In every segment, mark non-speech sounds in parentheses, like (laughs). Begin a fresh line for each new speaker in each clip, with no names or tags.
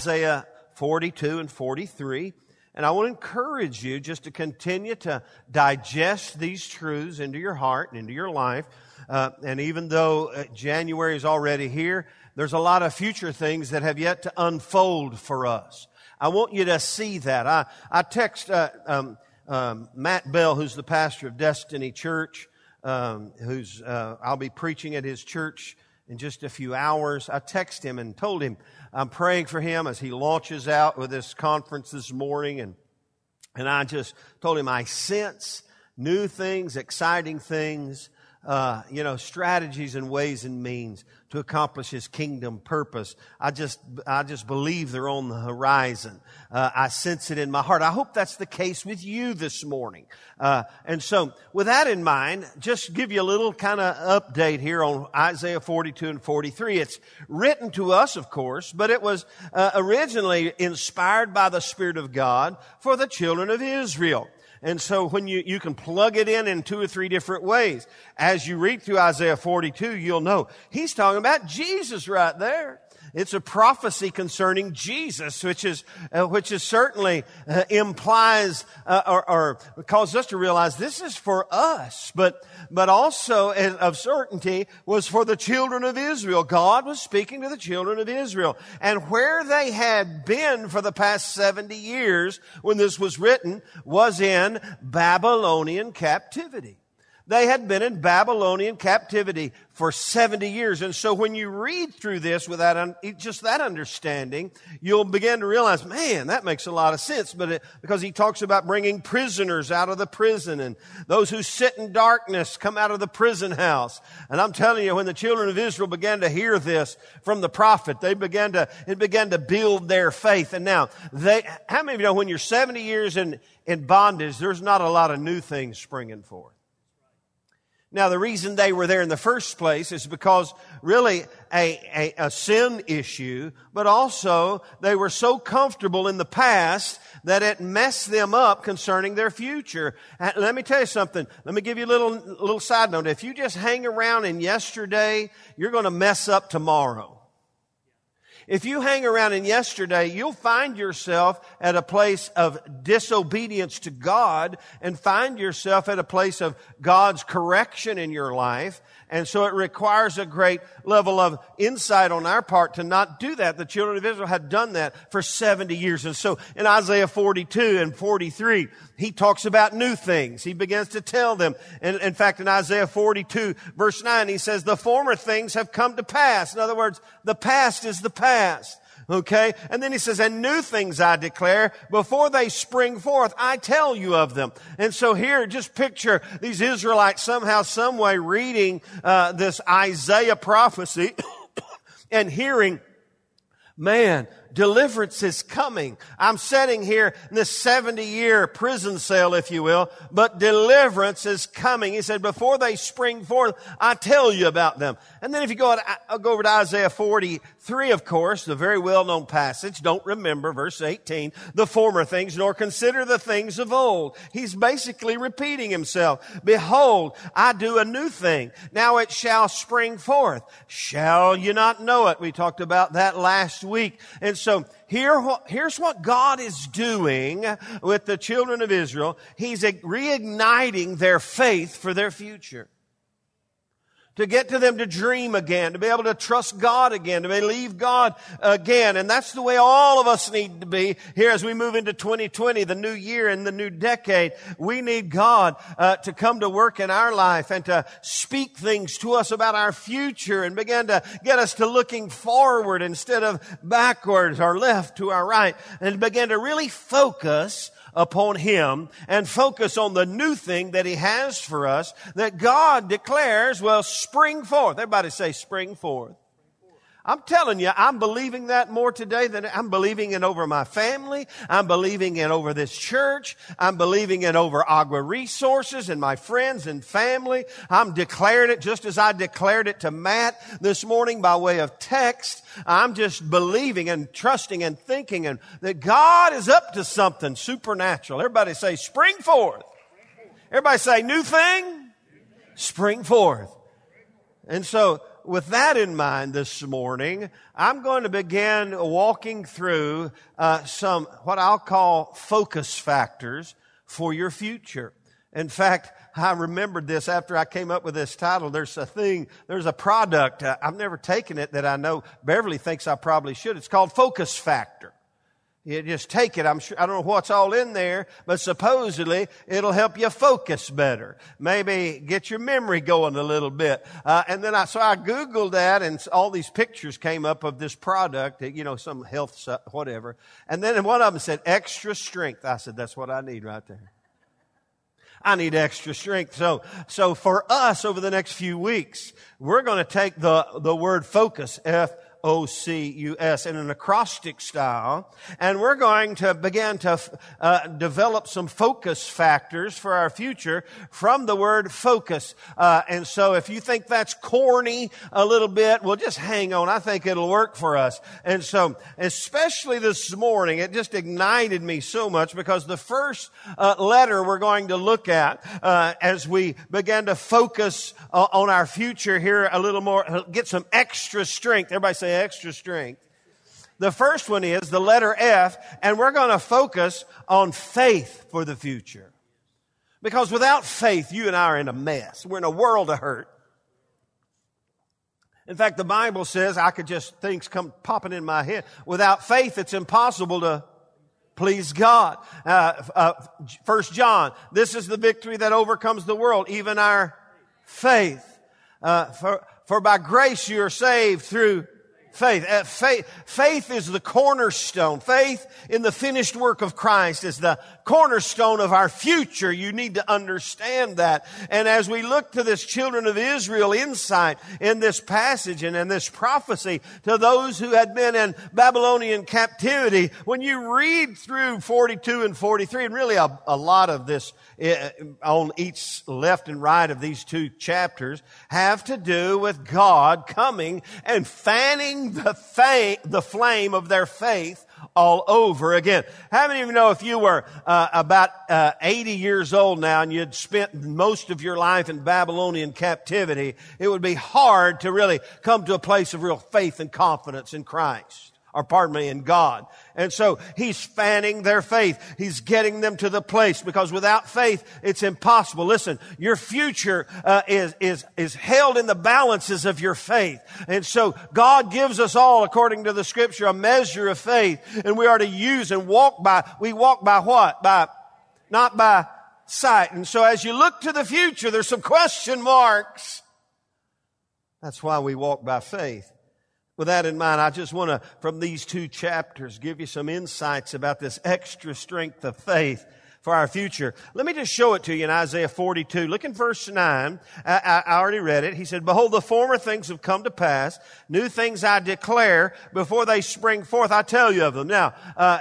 Isaiah 42 and 43. And I want to encourage you just to continue to digest these truths into your heart and into your life. Uh, and even though uh, January is already here, there's a lot of future things that have yet to unfold for us. I want you to see that. I, I text uh, um, um, Matt Bell, who's the pastor of Destiny Church, um, who's uh, I'll be preaching at his church in just a few hours. I texted him and told him I'm praying for him as he launches out with this conference this morning. And, and I just told him I sense new things, exciting things, uh, you know, strategies and ways and means to accomplish his kingdom purpose. I just, I just believe they're on the horizon. Uh, I sense it in my heart. I hope that's the case with you this morning. Uh, and so with that in mind, just give you a little kind of update here on Isaiah 42 and 43. It's written to us, of course, but it was uh, originally inspired by the Spirit of God for the children of Israel. And so when you, you can plug it in in two or three different ways. As you read through Isaiah 42, you'll know he's talking about Jesus right there. It's a prophecy concerning Jesus, which is, uh, which is certainly uh, implies uh, or, or causes us to realize this is for us, but, but also of certainty was for the children of Israel. God was speaking to the children of Israel. And where they had been for the past 70 years when this was written was in Babylonian captivity. They had been in Babylonian captivity for 70 years. And so when you read through this with that, just that understanding, you'll begin to realize, man, that makes a lot of sense. But it, because he talks about bringing prisoners out of the prison and those who sit in darkness come out of the prison house. And I'm telling you, when the children of Israel began to hear this from the prophet, they began to, it began to build their faith. And now they, how many of you know when you're 70 years in, in bondage, there's not a lot of new things springing forth? Now, the reason they were there in the first place is because really a, a, a, sin issue, but also they were so comfortable in the past that it messed them up concerning their future. And let me tell you something. Let me give you a little, little side note. If you just hang around in yesterday, you're going to mess up tomorrow. If you hang around in yesterday, you'll find yourself at a place of disobedience to God and find yourself at a place of God's correction in your life. And so it requires a great level of insight on our part to not do that. The children of Israel had done that for 70 years. And so in Isaiah 42 and 43, he talks about new things. He begins to tell them. And in fact, in Isaiah 42 verse 9, he says, the former things have come to pass. In other words, the past is the past. Okay? And then he says, and new things I declare before they spring forth. I tell you of them. And so here, just picture these Israelites somehow, some way reading uh, this Isaiah prophecy (coughs) and hearing, man, deliverance is coming. I'm sitting here in this 70 year prison cell, if you will, but deliverance is coming. He said, before they spring forth, I tell you about them. And then if you go, I'll uh, go over to Isaiah 43, of course, the very well known passage. Don't remember verse 18, the former things, nor consider the things of old. He's basically repeating himself. Behold, I do a new thing. Now it shall spring forth. Shall you not know it? We talked about that last week. And so here, here's what God is doing with the children of Israel. He's reigniting their faith for their future to get to them to dream again, to be able to trust God again, to believe God again. And that's the way all of us need to be here as we move into 2020, the new year and the new decade. We need God uh, to come to work in our life and to speak things to us about our future and begin to get us to looking forward instead of backwards or left to our right and begin to really focus upon Him and focus on the new thing that He has for us that God declares will spring forth. Everybody say spring forth. I'm telling you, I'm believing that more today than I'm believing it over my family. I'm believing it over this church. I'm believing it over Agua Resources and my friends and family. I'm declaring it just as I declared it to Matt this morning by way of text. I'm just believing and trusting and thinking and that God is up to something supernatural. Everybody say spring forth. Everybody say new thing. Spring forth. And so with that in mind this morning, I'm going to begin walking through uh, some what I'll call focus factors for your future. In fact, I remembered this after I came up with this title. There's a thing, there's a product. Uh, I've never taken it that I know Beverly thinks I probably should. It's called Focus Factor. You just take it. I'm sure, I don't know what's all in there, but supposedly it'll help you focus better. Maybe get your memory going a little bit. Uh, and then I, so I Googled that and all these pictures came up of this product, you know, some health, whatever. And then one of them said extra strength. I said, that's what I need right there. I need extra strength. So, so for us over the next few weeks, we're going to take the, the word focus, F O-C-U-S in an acrostic style. And we're going to begin to uh, develop some focus factors for our future from the word focus. Uh, and so if you think that's corny a little bit, well, just hang on. I think it'll work for us. And so, especially this morning, it just ignited me so much because the first uh, letter we're going to look at uh, as we begin to focus uh, on our future here a little more, get some extra strength. Everybody say extra strength. The first one is the letter F, and we're going to focus on faith for the future. Because without faith, you and I are in a mess. We're in a world of hurt. In fact, the Bible says, I could just, things come popping in my head. Without faith, it's impossible to please God. Uh, uh, First John, this is the victory that overcomes the world, even our faith. Uh, for, for by grace you are saved through Faith. Uh, faith. Faith is the cornerstone. Faith in the finished work of Christ is the cornerstone of our future. You need to understand that. And as we look to this children of Israel insight in this passage and in this prophecy to those who had been in Babylonian captivity, when you read through 42 and 43, and really a, a lot of this uh, on each left and right of these two chapters have to do with God coming and fanning the, the flame of their faith all over again. How many of you know if you were uh, about uh, 80 years old now and you'd spent most of your life in Babylonian captivity, it would be hard to really come to a place of real faith and confidence in Christ or pardon me, in God. And so he's fanning their faith. He's getting them to the place because without faith, it's impossible. Listen, your future uh, is is is held in the balances of your faith, and so God gives us all, according to the Scripture, a measure of faith, and we are to use and walk by. We walk by what? By not by sight. And so, as you look to the future, there's some question marks. That's why we walk by faith. With that in mind, I just want to, from these two chapters, give you some insights about this extra strength of faith for our future. Let me just show it to you in Isaiah 42. Look in verse 9. I, I, already read it. He said, Behold, the former things have come to pass. New things I declare before they spring forth. I tell you of them. Now, uh,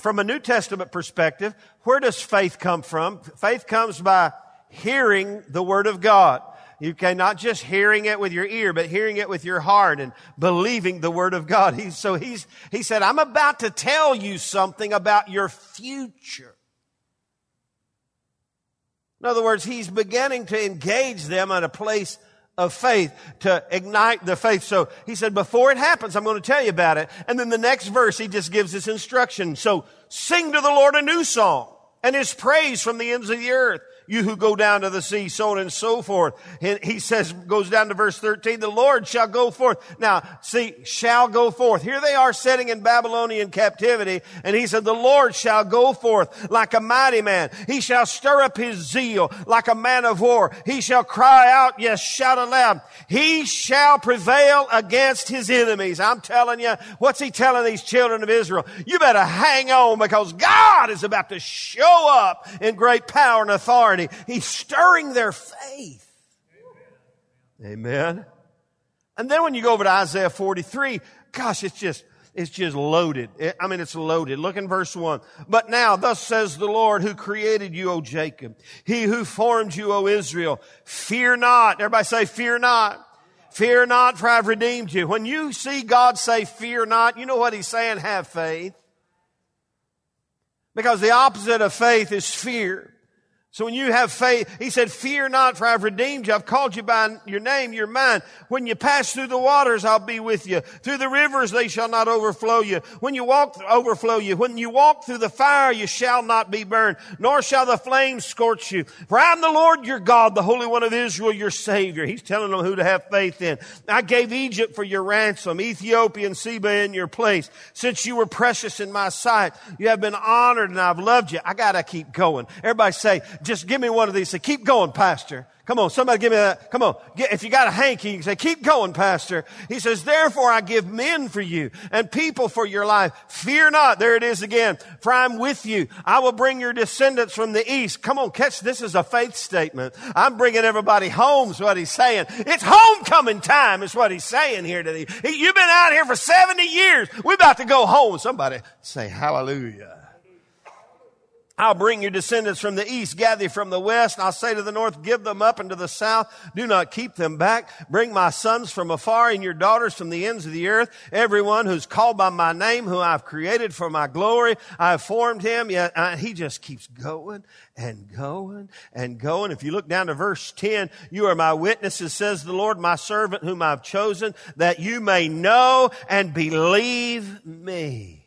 from a New Testament perspective, where does faith come from? Faith comes by hearing the Word of God. Can not just hearing it with your ear, but hearing it with your heart and believing the word of God. He, so he's, he said, I'm about to tell you something about your future. In other words, he's beginning to engage them at a place of faith to ignite the faith. So he said, before it happens, I'm going to tell you about it. And then the next verse, he just gives this instruction. So sing to the Lord a new song and his praise from the ends of the earth you who go down to the sea, so on and so forth. And he says, goes down to verse 13, the Lord shall go forth. Now, see, shall go forth. Here they are sitting in Babylonian captivity, and he said, the Lord shall go forth like a mighty man. He shall stir up his zeal like a man of war. He shall cry out, yes, shout aloud. He shall prevail against his enemies. I'm telling you, what's he telling these children of Israel? You better hang on because God is about to show up in great power and authority authority. He's stirring their faith. Amen. And then when you go over to Isaiah 43, gosh, it's just, it's just loaded. I mean, it's loaded. Look in verse one. But now, thus says the Lord who created you, O Jacob, he who formed you, O Israel, fear not. Everybody say, fear not. Fear not, for I've redeemed you. When you see God say, fear not, you know what he's saying? Have faith. Because the opposite of faith is fear. So when you have faith, he said, fear not for I've redeemed you. I've called you by your name. You're mine. When you pass through the waters, I'll be with you. Through the rivers, they shall not overflow you. When you walk, overflow you. When you walk through the fire, you shall not be burned, nor shall the flames scorch you. For I'm the Lord your God, the Holy One of Israel, your Savior. He's telling them who to have faith in. I gave Egypt for your ransom, Ethiopia and Seba in your place. Since you were precious in my sight, you have been honored and I've loved you. I gotta keep going. Everybody say, just give me one of these. Say, keep going, Pastor. Come on, somebody give me that. Come on. If you got a hanky, you can say, keep going, Pastor. He says, therefore I give men for you and people for your life. Fear not. There it is again. For I'm with you. I will bring your descendants from the east. Come on, catch this is a faith statement. I'm bringing everybody home is what he's saying. It's homecoming time is what he's saying here today. You've been out here for 70 years. We're about to go home. Somebody say hallelujah. I'll bring your descendants from the east, gather from the west. I'll say to the north, give them up, and to the south, do not keep them back. Bring my sons from afar and your daughters from the ends of the earth. Everyone who's called by my name, who I've created for my glory, I've formed him. Yet uh, he just keeps going and going and going. If you look down to verse 10, you are my witnesses, says the Lord, my servant whom I've chosen, that you may know and believe me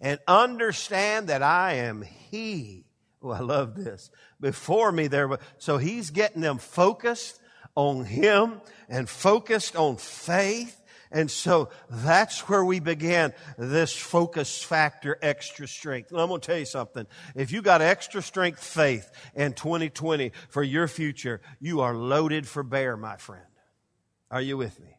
and understand that I am He. Oh, I love this. Before me there, so He's getting them focused on Him and focused on faith. And so that's where we began this focus factor extra strength. And I'm going to tell you something. If you got extra strength faith in 2020 for your future, you are loaded for bear, my friend. Are you with me?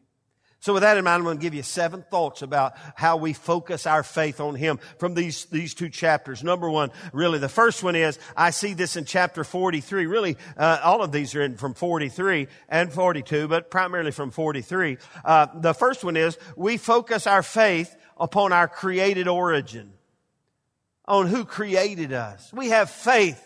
So with that in mind, I'm going to give you seven thoughts about how we focus our faith on Him from these, these two chapters. Number one, really, the first one is, I see this in chapter 43. Really, uh, all of these are in from 43 and 42, but primarily from 43. Uh, the first one is, we focus our faith upon our created origin. On who created us. We have faith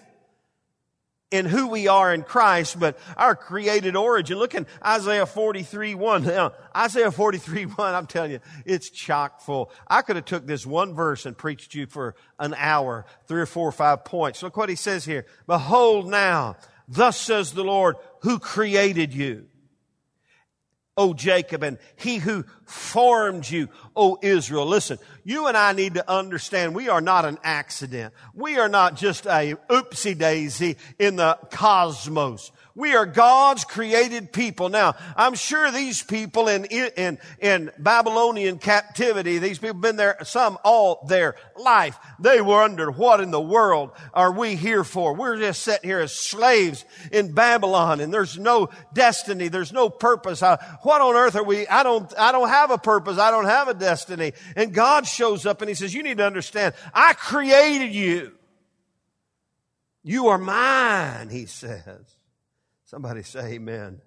in who we are in Christ, but our created origin. Look in Isaiah 43, 1. Now, Isaiah 43, 1, I'm telling you, it's chock full. I could have took this one verse and preached you for an hour, three or four or five points. Look what he says here. Behold now, thus says the Lord, who created you. O Jacob, and he who formed you, O Israel. Listen, you and I need to understand we are not an accident. We are not just a oopsie daisy in the cosmos. We are God's created people. Now, I'm sure these people in, in, in Babylonian captivity, these people have been there, some all their life. They were under what in the world are we here for? We're just sitting here as slaves in Babylon and there's no destiny. There's no purpose. Uh, what on earth are we? I don't, I don't have a purpose. I don't have a destiny. And God shows up and he says, you need to understand, I created you. You are mine, he says. Somebody say amen.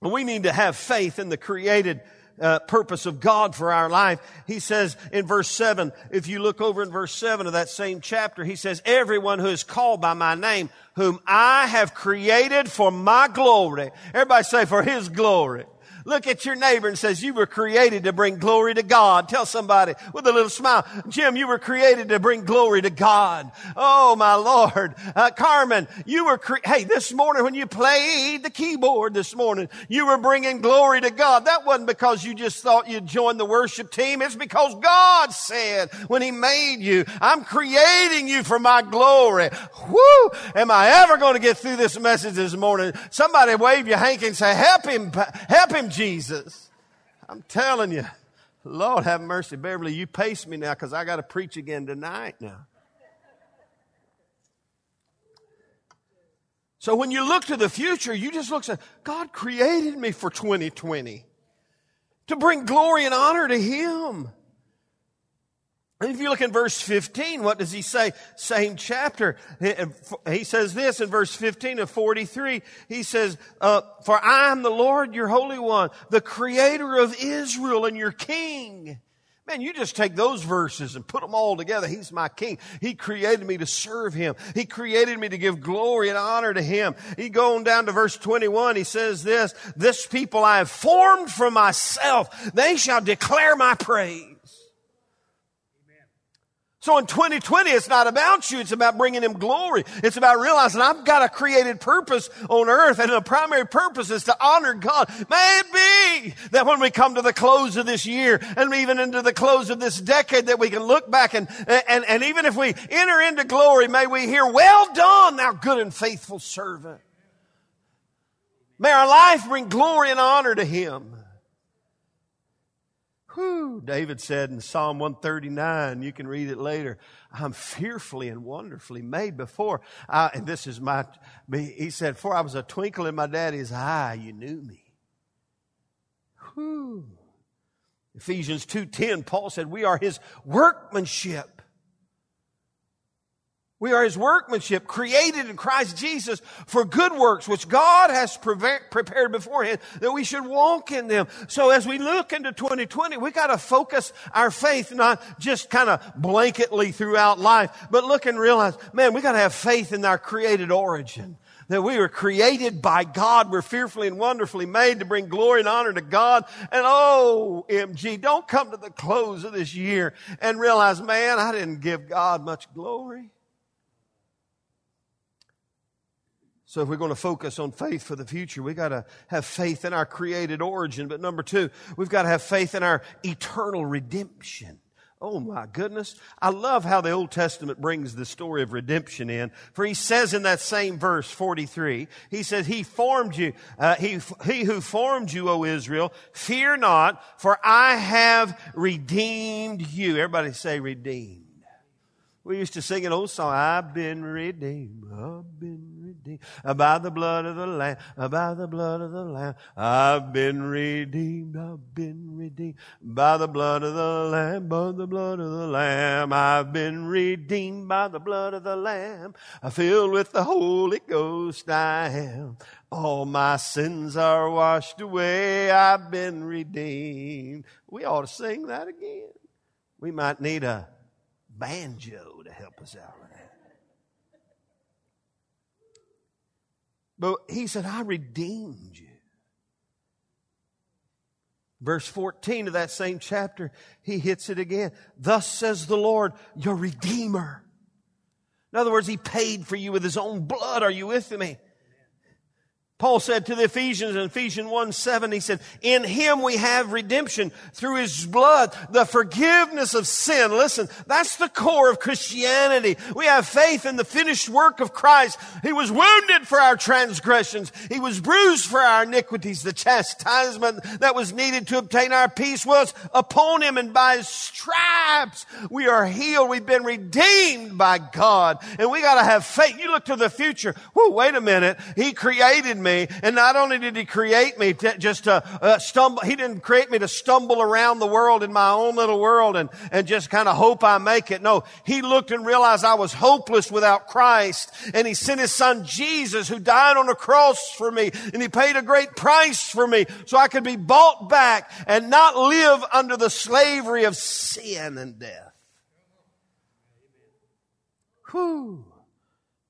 We need to have faith in the created uh, purpose of God for our life. He says in verse 7, if you look over in verse 7 of that same chapter, he says, Everyone who is called by my name, whom I have created for my glory. Everybody say, for his glory. Look at your neighbor and says, you were created to bring glory to God. Tell somebody with a little smile, Jim, you were created to bring glory to God. Oh, my Lord. Uh, Carmen, you were, cre- hey, this morning when you played the keyboard this morning, you were bringing glory to God. That wasn't because you just thought you'd join the worship team. It's because God said when He made you, I'm creating you for my glory. Whoo! Am I ever going to get through this message this morning? Somebody wave your hanky and say, help him, help him, Jesus. I'm telling you, Lord have mercy. Beverly, you pace me now because I got to preach again tonight now. So when you look to the future, you just look at God created me for 2020 to bring glory and honor to Him. If you look in verse 15, what does he say? Same chapter. He says this in verse 15 of 43. He says, uh, For I am the Lord, your Holy One, the creator of Israel and your King. Man, you just take those verses and put them all together. He's my king. He created me to serve him. He created me to give glory and honor to him. He going down to verse 21. He says this, this people I have formed for myself. They shall declare my praise. So in 2020, it's not about you. It's about bringing Him glory. It's about realizing I've got a created purpose on earth and the primary purpose is to honor God. May it be that when we come to the close of this year and even into the close of this decade that we can look back and, and, and even if we enter into glory, may we hear, well done, thou good and faithful servant. May our life bring glory and honor to Him. Whew, David said in Psalm 139, you can read it later, I'm fearfully and wonderfully made before. I, and this is my, he said, for I was a twinkle in my daddy's eye, you knew me. Whew. Ephesians 2.10, Paul said, we are his workmanship we are His workmanship, created in Christ Jesus for good works, which God has prepared beforehand that we should walk in them. So as we look into 2020, we got to focus our faith not just kind of blanketly throughout life, but look and realize, man, we got to have faith in our created origin. That we were created by God. We're fearfully and wonderfully made to bring glory and honor to God. And oh, MG, don't come to the close of this year and realize, man, I didn't give God much glory. So if we're going to focus on faith for the future, we got to have faith in our created origin. But number two, we've got to have faith in our eternal redemption. Oh my goodness. I love how the Old Testament brings the story of redemption in. For he says in that same verse 43, he says, He formed you, uh, he, he who formed you, O Israel, fear not, for I have redeemed you. Everybody say redeemed. We used to sing an old song, I've been redeemed, I've been redeemed, by the blood of the Lamb, by the blood of the Lamb. I've been redeemed, I've been redeemed, by the blood of the Lamb, by the blood of the Lamb. I've been redeemed by the blood of the Lamb, I filled with the Holy Ghost I am. All my sins are washed away, I've been redeemed. We ought to sing that again. We might need a banjo to help us out with that. But he said, I redeemed you. Verse 14 of that same chapter, he hits it again. Thus says the Lord, your Redeemer. In other words, he paid for you with his own blood. Are you with me? Paul said to the Ephesians in Ephesians 1 7, he said, In him we have redemption through his blood, the forgiveness of sin. Listen, that's the core of Christianity. We have faith in the finished work of Christ. He was wounded for our transgressions. He was bruised for our iniquities. The chastisement that was needed to obtain our peace was upon him and by his stripes we are healed. We've been redeemed by God and we got to have faith. You look to the future. Whoa, wait a minute. He created And not only did he create me to just to uh, stumble, he didn't create me to stumble around the world in my own little world and, and just kind of hope I make it. No, he looked and realized I was hopeless without Christ. And he sent his son Jesus who died on a cross for me. And he paid a great price for me so I could be bought back and not live under the slavery of sin and death. Whew.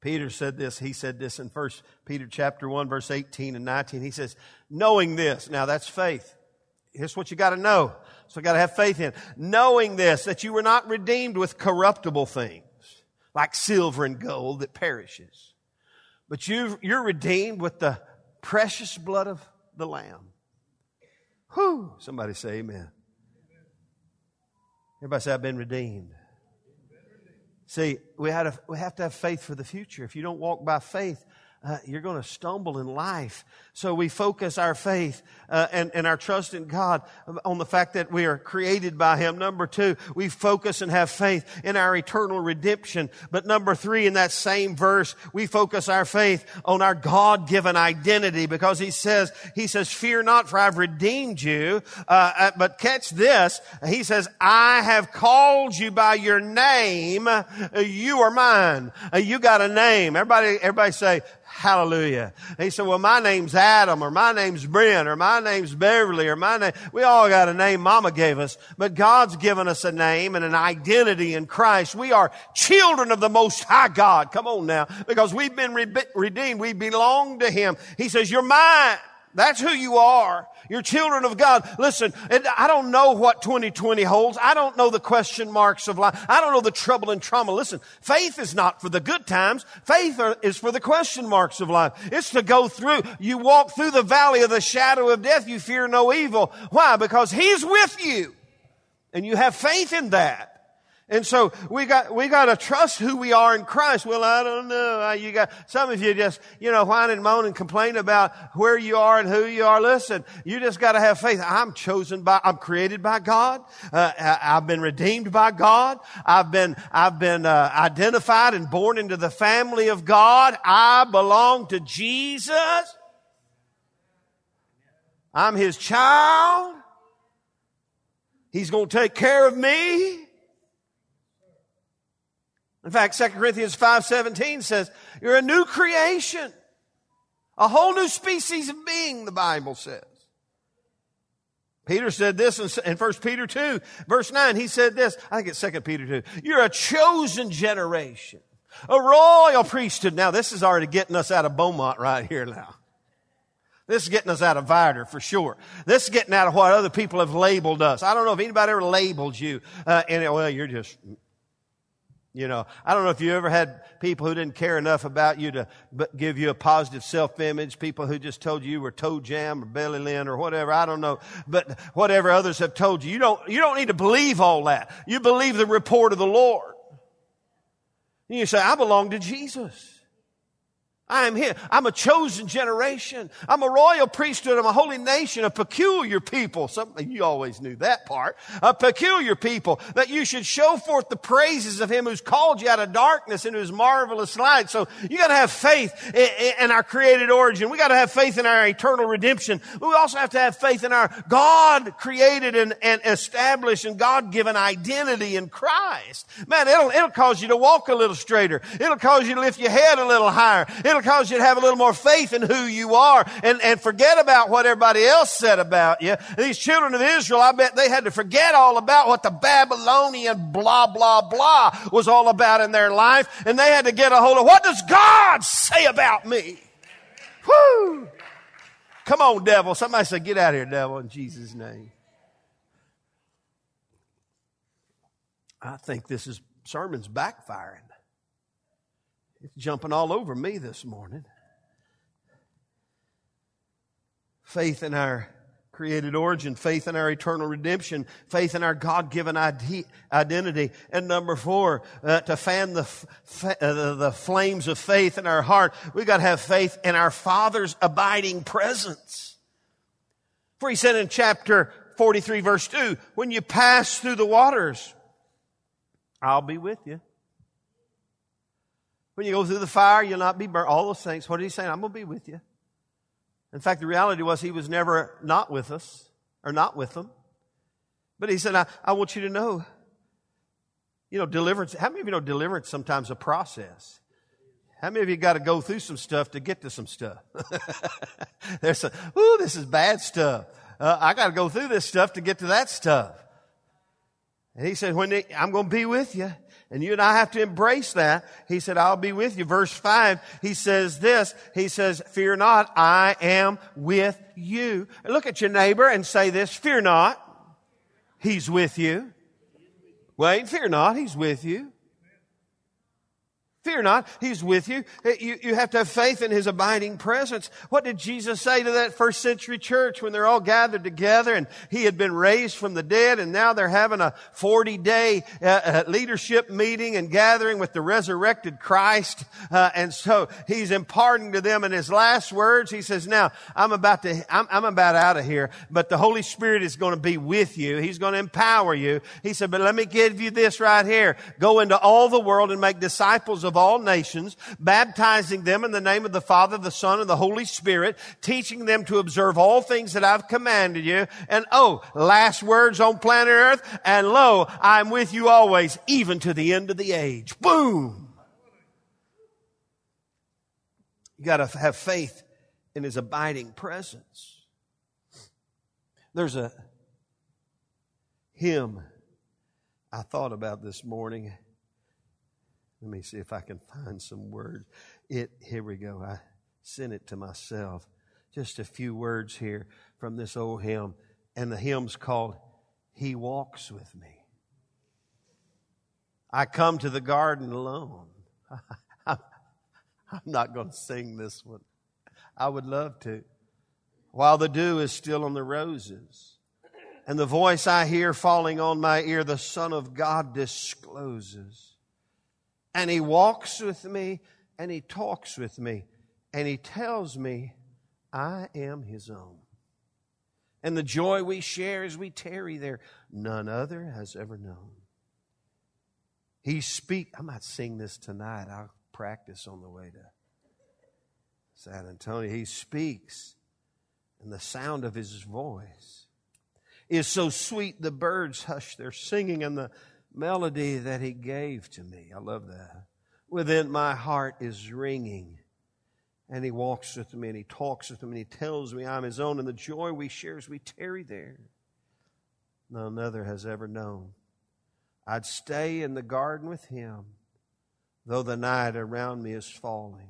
Peter said this, he said this in first Peter chapter 1 verse 18 and 19. He says, knowing this, now that's faith. Here's what you gotta know. So you gotta have faith in. Knowing this, that you were not redeemed with corruptible things, like silver and gold that perishes. But you you're redeemed with the precious blood of the Lamb. Whew. Somebody say amen. Everybody say, I've been redeemed. See, we, had a, we have to have faith for the future. If you don't walk by faith, uh, you're going to stumble in life. So we focus our faith uh, and, and our trust in God on the fact that we are created by Him. Number two, we focus and have faith in our eternal redemption. But number three, in that same verse, we focus our faith on our God-given identity because He says, He says, fear not for I've redeemed you. Uh, uh but catch this. He says, I have called you by your name. You are mine. Uh, you got a name. Everybody, everybody say, Hallelujah. he said, well, my name's Adam or my name's Brent or my name's Beverly or my name. We all got a name mama gave us, but God's given us a name and an identity in Christ. We are children of the most high God. Come on now. Because we've been re- redeemed. We belong to Him. He says, you're mine. That's who you are. You're children of God. Listen, I don't know what 2020 holds. I don't know the question marks of life. I don't know the trouble and trauma. Listen, faith is not for the good times. Faith is for the question marks of life. It's to go through. You walk through the valley of the shadow of death. You fear no evil. Why? Because He's with you. And you have faith in that. And so we got, we got to trust who we are in Christ. Well, I don't know. You got, some of you just, you know, whine and moan and complain about where you are and who you are. Listen, you just got to have faith. I'm chosen by, I'm created by God. Uh, I've been redeemed by God. I've been, I've been, uh, identified and born into the family of God. I belong to Jesus. I'm His child. He's going to take care of me. In fact, 2 Corinthians 5.17 says, you're a new creation. A whole new species of being, the Bible says. Peter said this in 1 Peter 2, verse 9. He said this, I think it's 2 Peter 2. You're a chosen generation, a royal priesthood. Now, this is already getting us out of Beaumont right here now. This is getting us out of Vidor for sure. This is getting out of what other people have labeled us. I don't know if anybody ever labeled you, uh, and well, you're just you know, I don't know if you ever had people who didn't care enough about you to give you a positive self-image, people who just told you you were toe jam or belly lint or whatever. I don't know. But whatever others have told you, you don't, you don't need to believe all that. You believe the report of the Lord. And you say, I belong to Jesus. I am here. I'm a chosen generation. I'm a royal priesthood. I'm a holy nation, a peculiar people. Something you always knew that part. A peculiar people that you should show forth the praises of him who's called you out of darkness into his marvelous light. So you gotta have faith in our created origin. We gotta have faith in our eternal redemption. We also have to have faith in our God created and, and established and God given identity in Christ. Man, it'll, it'll cause you to walk a little straighter. It'll cause you to lift your head a little higher. It'll cause you to have a little more faith in who you are and, and forget about what everybody else said about you. These children of Israel, I bet they had to forget all about what the Babylonian blah, blah, blah was all about in their life. And they had to get a hold of what does God say about me? Whoo! Come on, devil. Somebody say, get out of here, devil, in Jesus' name. I think this is sermon's backfiring. It's jumping all over me this morning. Faith in our created origin, faith in our eternal redemption, faith in our God-given identity. And number four, uh, to fan the, uh, the flames of faith in our heart, we've got to have faith in our Father's abiding presence. For he said in chapter 43 verse 2, when you pass through the waters, I'll be with you. When you go through the fire, you'll not be burnt. All those things. What did he saying? I'm going to be with you. In fact, the reality was he was never not with us or not with them. But he said, I, I want you to know, you know, deliverance. How many of you know deliverance sometimes a process? How many of you got to go through some stuff to get to some stuff? (laughs) There's some, ooh, this is bad stuff. Uh, I got to go through this stuff to get to that stuff. And he said, when they, I'm going to be with you. And you and I have to embrace that. He said, I'll be with you. Verse five, he says this. He says, fear not, I am with you. And look at your neighbor and say this, fear not. He's with you. Wait, fear not. He's with you. Fear not. He's with you. you. You have to have faith in His abiding presence. What did Jesus say to that first century church when they're all gathered together and He had been raised from the dead and now they're having a 40 day uh, uh, leadership meeting and gathering with the resurrected Christ. Uh, and so He's imparting to them in His last words. He says, now I'm about to, I'm, I'm about out of here, but the Holy Spirit is going to be with you. He's going to empower you. He said, but let me give you this right here. Go into all the world and make disciples of of all nations, baptizing them in the name of the Father, the Son, and the Holy Spirit, teaching them to observe all things that I've commanded you. And oh, last words on planet earth, and lo, I'm with you always, even to the end of the age. Boom! You gotta have faith in His abiding presence. There's a hymn I thought about this morning. Let me see if I can find some words. It here we go. I sent it to myself. just a few words here from this old hymn. And the hymn's called He Walks with Me. I come to the garden alone. (laughs) I'm not going to sing this one. I would love to. While the dew is still on the roses, and the voice I hear falling on my ear, the Son of God discloses. And He walks with me, and He talks with me, and He tells me I am His own. And the joy we share as we tarry there, none other has ever known. He speak. I might sing this tonight. I'll practice on the way to San Antonio. He speaks, and the sound of his voice is so sweet the birds hush their singing, and the melody that he gave to me. I love that. Within my heart is ringing. And he walks with me and he talks with me and he tells me I'm his own and the joy we share as we tarry there. None other has ever known. I'd stay in the garden with him, though the night around me is falling.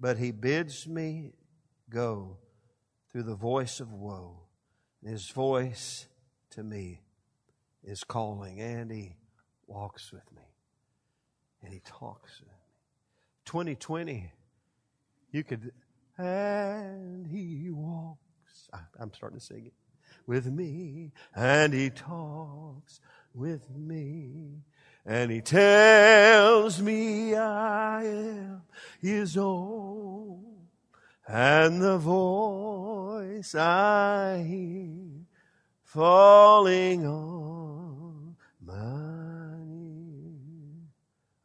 But he bids me go through the voice of woe. And his voice to me is calling, and he walks with me. And he talks with me. 2020, you could, and he walks. I'm starting to sing it with me, and he talks with me. And he tells me I am his own. And the voice I hear falling on ear.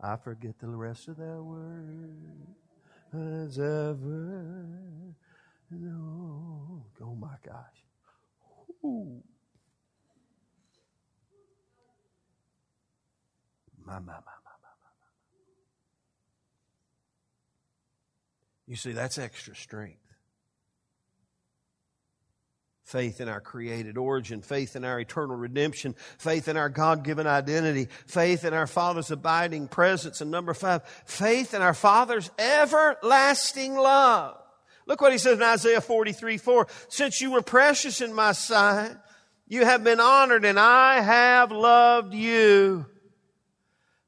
I forget the rest of that word as ever. No. Oh my gosh. Ooh. My, my, my, my, my, my. You see, that's extra strength. Faith in our created origin, faith in our eternal redemption, faith in our God given identity, faith in our Father's abiding presence, and number five, faith in our Father's everlasting love. Look what he says in Isaiah 43 4. Since you were precious in my sight, you have been honored, and I have loved you.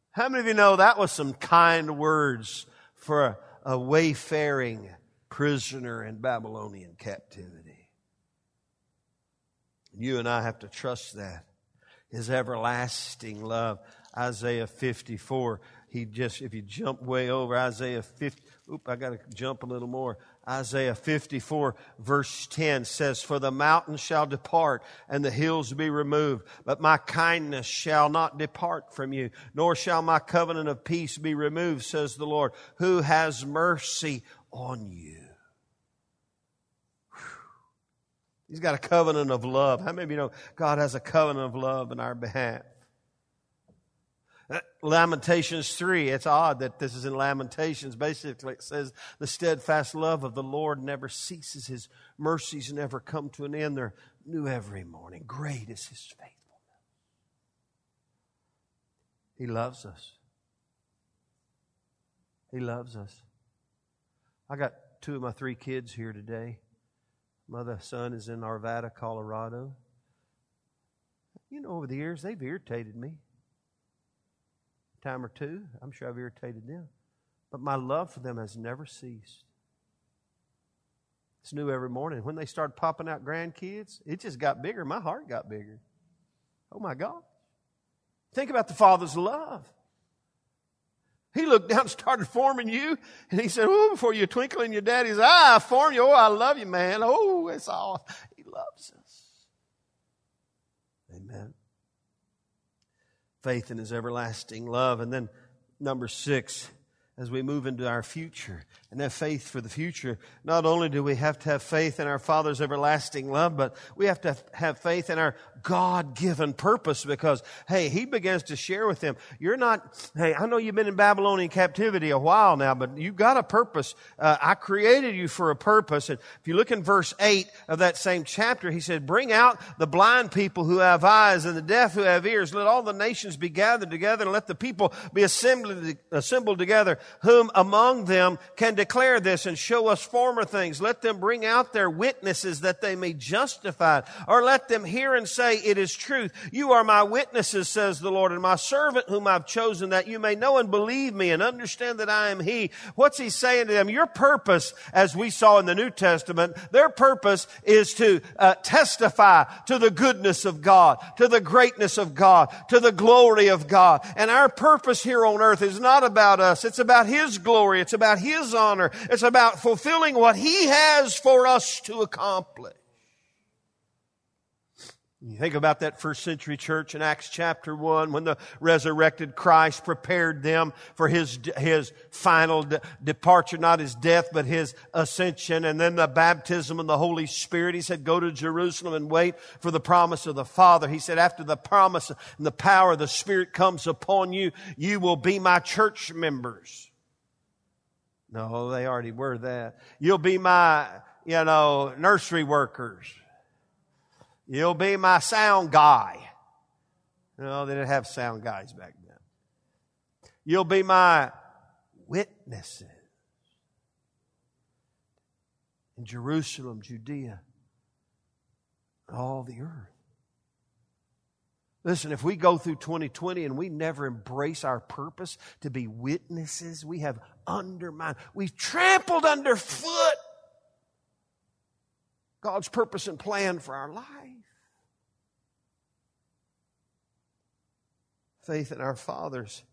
How many of you know that was some kind words for a, a wayfaring prisoner in Babylonian captivity? You and I have to trust that. His everlasting love. Isaiah 54. He just, if you jump way over Isaiah 50, oop, I got to jump a little more. Isaiah 54 verse 10 says, For the mountains shall depart and the hills be removed, but my kindness shall not depart from you, nor shall my covenant of peace be removed, says the Lord, who has mercy on you. He's got a covenant of love. How many of you know God has a covenant of love in our behalf? Uh, Lamentations 3, it's odd that this is in Lamentations. Basically, it says, The steadfast love of the Lord never ceases, His mercies never come to an end. They're new every morning. Great is His faithfulness. He loves us. He loves us. I got two of my three kids here today. My other son is in Arvada, Colorado. You know, over the years, they've irritated me time or two. I'm sure I've irritated them. But my love for them has never ceased. It's new every morning. When they started popping out grandkids, it just got bigger. My heart got bigger. Oh my God. Think about the Father's love. He looked down and started forming you, and he said, Oh, before you twinkle in your daddy's eye, I form you. Oh, I love you, man. Oh, it's all. He loves us. Amen faith in his everlasting love. And then number six, as we move into our future and have faith for the future, not only do we have to have faith in our Father's everlasting love, but we have to have faith in our God given purpose because, hey, He begins to share with them, you're not, hey, I know you've been in Babylonian captivity a while now, but you've got a purpose. Uh, I created you for a purpose. And if you look in verse 8 of that same chapter, He said, bring out the blind people who have eyes and the deaf who have ears. Let all the nations be gathered together and let the people be assembled, assembled together whom among them can declare this and show us former things. Let them bring out their witnesses that they may justify. Or let them hear and say, it is truth. You are my witnesses, says the Lord, and my servant whom I've chosen that you may know and believe me and understand that I am he. What's he saying to them? Your purpose, as we saw in the New Testament, their purpose is to uh, testify to the goodness of God, to the greatness of God, to the glory of God. And our purpose here on earth is not about us. It's about His glory. It's about His honor. It's about fulfilling what He has for us to accomplish. You think about that first century church in Acts chapter 1 when the resurrected Christ prepared them for his, his final de- departure, not his death, but his ascension, and then the baptism of the Holy Spirit. He said, Go to Jerusalem and wait for the promise of the Father. He said, After the promise and the power of the Spirit comes upon you, you will be my church members. No, they already were that. You'll be my, you know, nursery workers. You'll be my sound guy. No, they didn't have sound guys back then. You'll be my witnesses in Jerusalem, Judea, all the earth. Listen, if we go through 2020 and we never embrace our purpose to be witnesses, we have undermined, we've trampled underfoot God's purpose and plan for our life. Faith in our Father's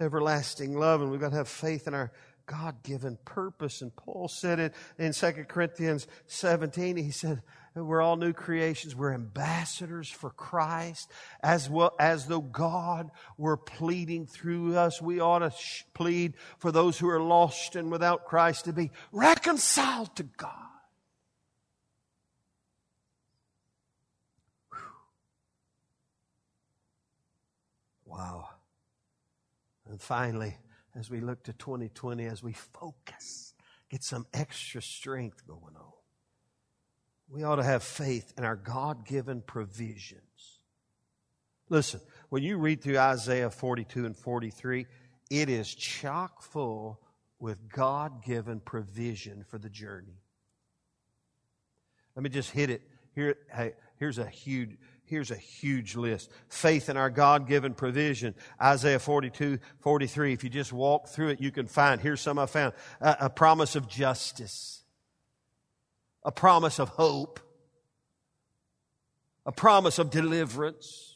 everlasting love, and we've got to have faith in our God given purpose. And Paul said it in 2 Corinthians 17. He said, We're all new creations. We're ambassadors for Christ. As well as though God were pleading through us, we ought to plead for those who are lost and without Christ to be reconciled to God. Wow. And finally, as we look to 2020, as we focus, get some extra strength going on. We ought to have faith in our God given provisions. Listen, when you read through Isaiah 42 and 43, it is chock full with God given provision for the journey. Let me just hit it. Here, hey, here's a huge, Here's a huge list. Faith in our God given provision. Isaiah 42, 43. If you just walk through it, you can find. Here's some I found. A, a promise of justice. A promise of hope. A promise of deliverance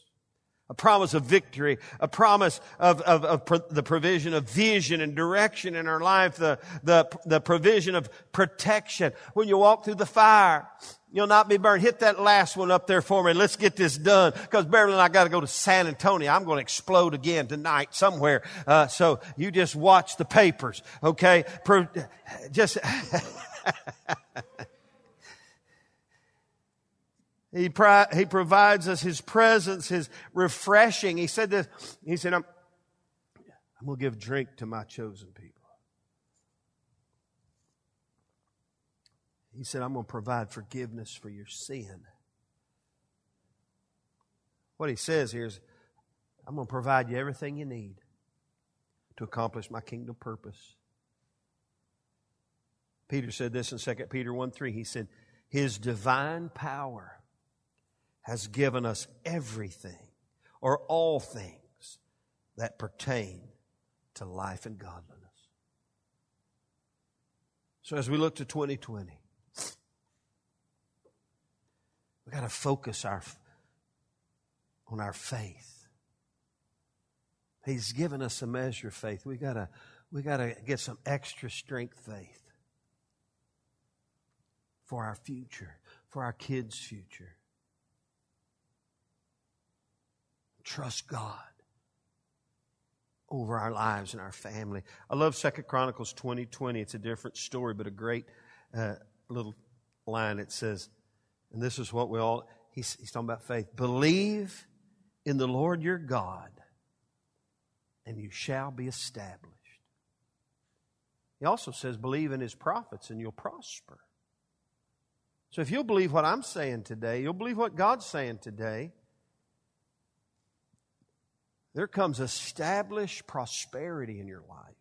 a promise of victory, a promise of, of, of pro- the provision of vision and direction in our life, the, the, the provision of protection. When you walk through the fire, you'll not be burned. Hit that last one up there for me. Let's get this done. Because Beverly and I got to go to San Antonio. I'm going to explode again tonight somewhere. Uh, so you just watch the papers, okay? Pro- just. (laughs) He, he provides us His presence, His refreshing. He said this, He said, I'm, I'm going to give drink to my chosen people. He said, I'm going to provide forgiveness for your sin. What he says here is, I'm going to provide you everything you need to accomplish my kingdom purpose. Peter said this in 2 Peter 1 3. He said, His divine power has given us everything or all things that pertain to life and godliness. So as we look to 2020, we got to focus our on our faith. He's given us a measure of faith. We got to we got to get some extra strength faith for our future, for our kids' future. trust God over our lives and our family. I love Second Chronicles 20, 20. It's a different story, but a great uh, little line. It says, and this is what we all, he's, he's talking about faith. Believe in the Lord your God, and you shall be established. He also says, believe in his prophets, and you'll prosper. So if you'll believe what I'm saying today, you'll believe what God's saying today, there comes established prosperity in your life.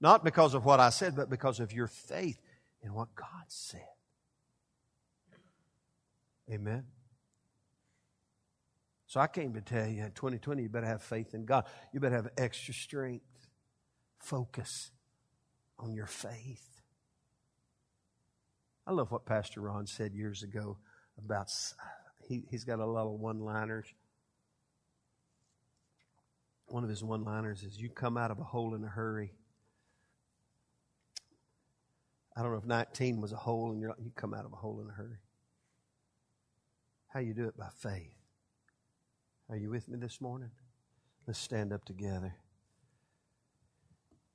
Not because of what I said, but because of your faith in what God said. Amen. So I came to tell you in 2020, you better have faith in God. You better have extra strength. Focus on your faith. I love what Pastor Ron said years ago about, he, he's got a lot of one liners. One of his one liners is, You come out of a hole in a hurry. I don't know if 19 was a hole and you come out of a hole in a hurry. How you do it? By faith. Are you with me this morning? Let's stand up together.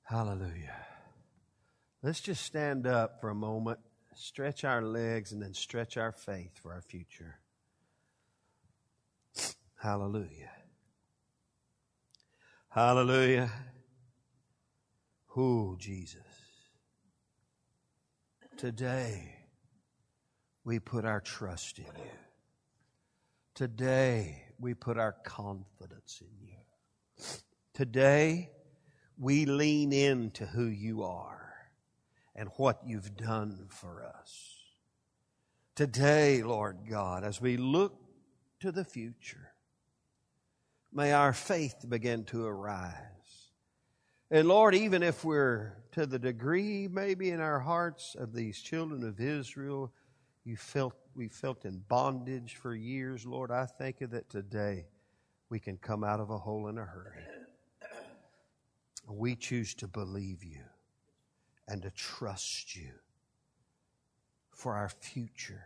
Hallelujah. Let's just stand up for a moment, stretch our legs, and then stretch our faith for our future. Hallelujah. Hallelujah. Who, Jesus. Today, we put our trust in you. Today, we put our confidence in you. Today, we lean into who you are and what you've done for us. Today, Lord God, as we look to the future, may our faith begin to arise. And Lord, even if we're to the degree maybe in our hearts of these children of Israel, you felt we felt in bondage for years, Lord, I thank you that today we can come out of a hole in a hurry. We choose to believe you and to trust you for our future,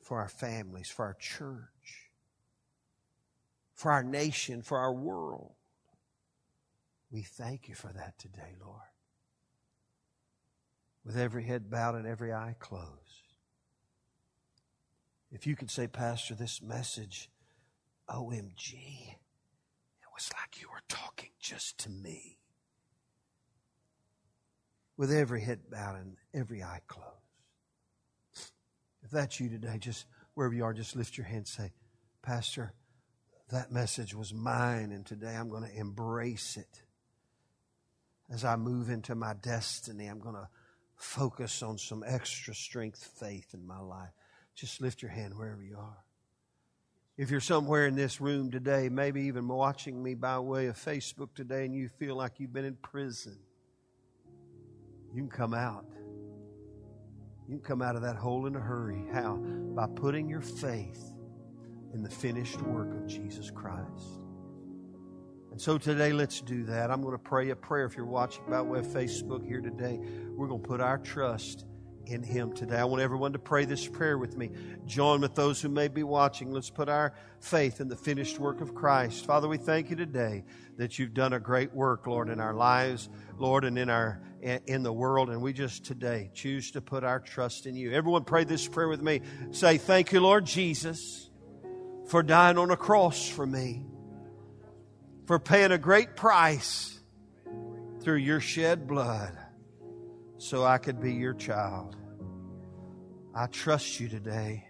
for our families, for our church, for our nation, for our world. We thank you for that today, Lord. With every head bowed and every eye closed. If you could say, Pastor, this message, OMG, it was like you were talking just to me. With every head bowed and every eye closed. If that's you today, just wherever you are, just lift your hand and say, Pastor, that message was mine, and today I'm going to embrace it. As I move into my destiny, I'm going to focus on some extra strength, faith in my life. Just lift your hand wherever you are. If you're somewhere in this room today, maybe even watching me by way of Facebook today, and you feel like you've been in prison, you can come out. You can come out of that hole in a hurry. How? By putting your faith in the finished work of Jesus Christ. And so today, let's do that. I'm going to pray a prayer. If you're watching by way of Facebook here today, we're going to put our trust in Him today. I want everyone to pray this prayer with me. Join with those who may be watching. Let's put our faith in the finished work of Christ. Father, we thank you today that you've done a great work, Lord, in our lives, Lord, and in our in the world. And we just today choose to put our trust in you. Everyone pray this prayer with me. Say, Thank you, Lord Jesus, for dying on a cross for me, for paying a great price through your shed blood so I could be your child. I trust you today.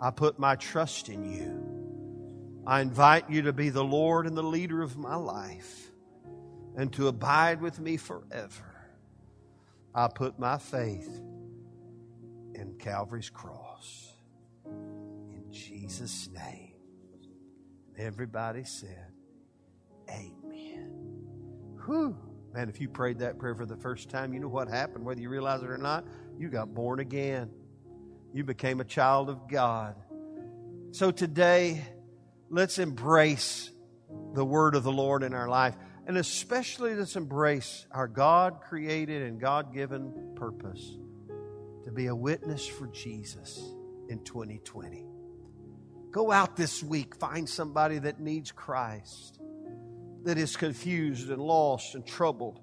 I put my trust in you. I invite you to be the Lord and the leader of my life and to abide with me forever. I put my faith in Calvary's cross. In Jesus' name. Everybody said, Amen. Whew. Man, if you prayed that prayer for the first time, you know what happened, whether you realize it or not. You got born again. You became a child of God. So today, let's embrace the word of the Lord in our life. And especially let's embrace our God created and God given purpose to be a witness for Jesus in 2020. Go out this week, find somebody that needs Christ that is confused and lost and troubled,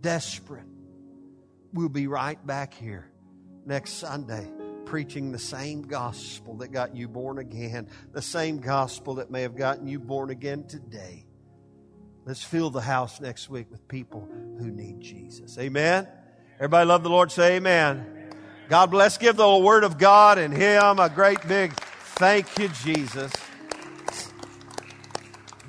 desperate, we'll be right back here next Sunday preaching the same gospel that got you born again, the same gospel that may have gotten you born again today. Let's fill the house next week with people who need Jesus. Amen. Everybody love the Lord. Say amen. God bless. Give the word of God and Him a great big thank you, Jesus.